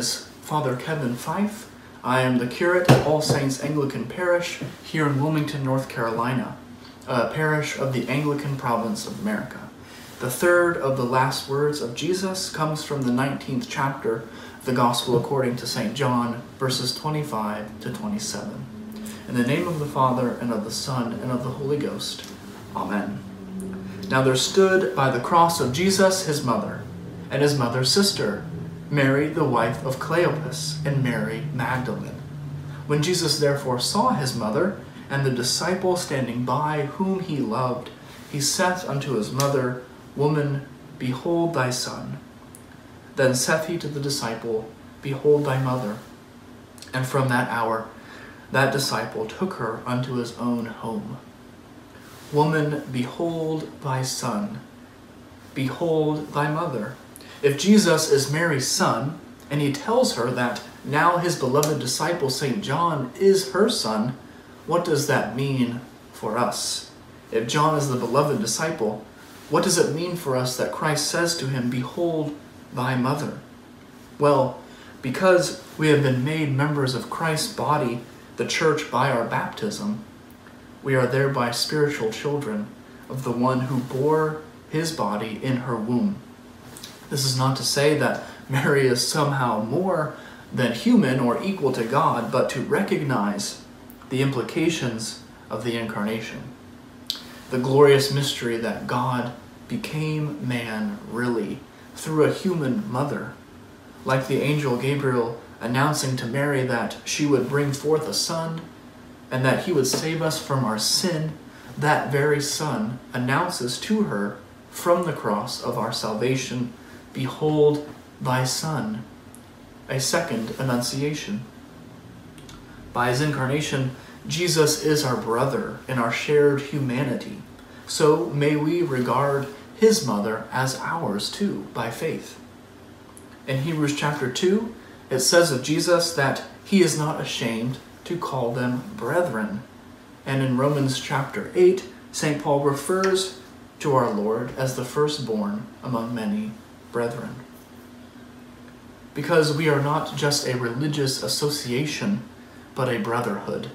Father Kevin Fife. I am the curate at All Saints Anglican Parish here in Wilmington, North Carolina, a parish of the Anglican province of America. The third of the last words of Jesus comes from the 19th chapter of the Gospel according to St. John, verses 25 to 27. In the name of the Father, and of the Son, and of the Holy Ghost. Amen. Now there stood by the cross of Jesus his mother, and his mother's sister, Mary the wife of Cleopas, and Mary Magdalene. When Jesus therefore saw his mother, and the disciple standing by whom he loved, he saith unto his mother, Woman, behold thy son. Then saith he to the disciple, Behold thy mother. And from that hour that disciple took her unto his own home. Woman, behold thy son. Behold thy mother. If Jesus is Mary's son, and he tells her that now his beloved disciple St. John is her son, what does that mean for us? If John is the beloved disciple, what does it mean for us that Christ says to him, Behold thy mother? Well, because we have been made members of Christ's body, the church, by our baptism, we are thereby spiritual children of the one who bore his body in her womb. This is not to say that Mary is somehow more than human or equal to God, but to recognize the implications of the incarnation. The glorious mystery that God became man really through a human mother, like the angel Gabriel announcing to Mary that she would bring forth a son and that he would save us from our sin, that very son announces to her from the cross of our salvation, Behold thy son, a second annunciation. By his incarnation, Jesus is our brother in our shared humanity. So may we regard his mother as ours too by faith. In Hebrews chapter 2, it says of Jesus that he is not ashamed to call them brethren. And in Romans chapter 8, St. Paul refers to our Lord as the firstborn among many brethren. Because we are not just a religious association, but a brotherhood.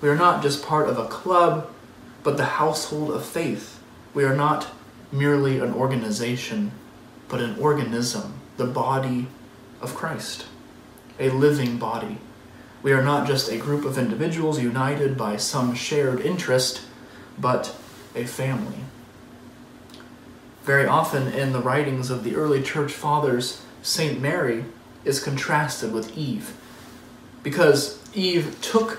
We are not just part of a club, but the household of faith. We are not merely an organization, but an organism, the body of Christ, a living body. We are not just a group of individuals united by some shared interest, but a family. Very often in the writings of the early church fathers, St. Mary is contrasted with Eve, because Eve took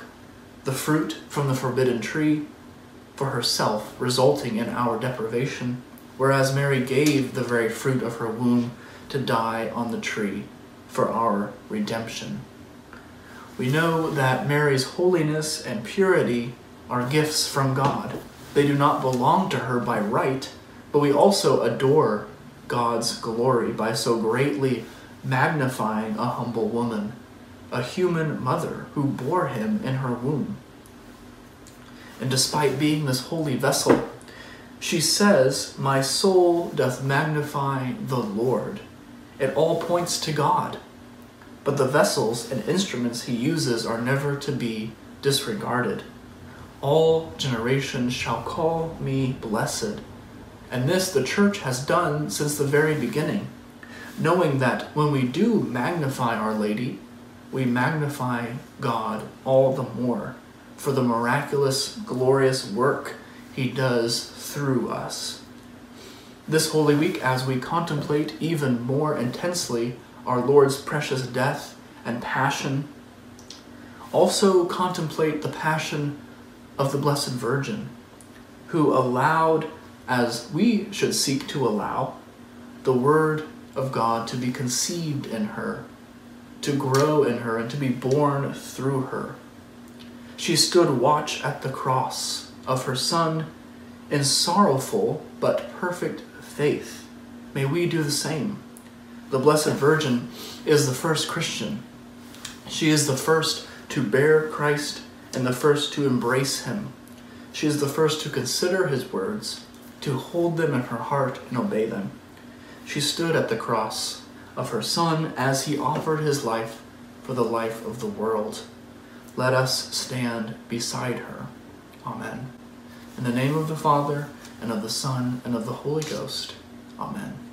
the fruit from the forbidden tree for herself, resulting in our deprivation, whereas Mary gave the very fruit of her womb to die on the tree for our redemption. We know that Mary's holiness and purity are gifts from God. They do not belong to her by right, but we also adore God's glory by so greatly magnifying a humble woman, a human mother who bore him in her womb. And despite being this holy vessel, she says, My soul doth magnify the Lord. It all points to God. But the vessels and instruments he uses are never to be disregarded. All generations shall call me blessed. And this the church has done since the very beginning, knowing that when we do magnify Our Lady, we magnify God all the more for the miraculous, glorious work he does through us. This Holy Week, as we contemplate even more intensely our Lord's precious death and passion, also contemplate the passion of the Blessed Virgin, who allowed, as we should seek to allow, the Word of God to be conceived in her, to grow in her, and to be born through her. She stood watch at the cross of her Son in sorrowful but perfect faith. May we do the same. The Blessed Virgin is the first Christian. She is the first to bear Christ and the first to embrace him. She is the first to consider his words, to hold them in her heart and obey them. She stood at the cross of her Son as he offered his life for the life of the world. Let us stand beside her. Amen. In the name of the Father, and of the Son, and of the Holy Ghost. Amen.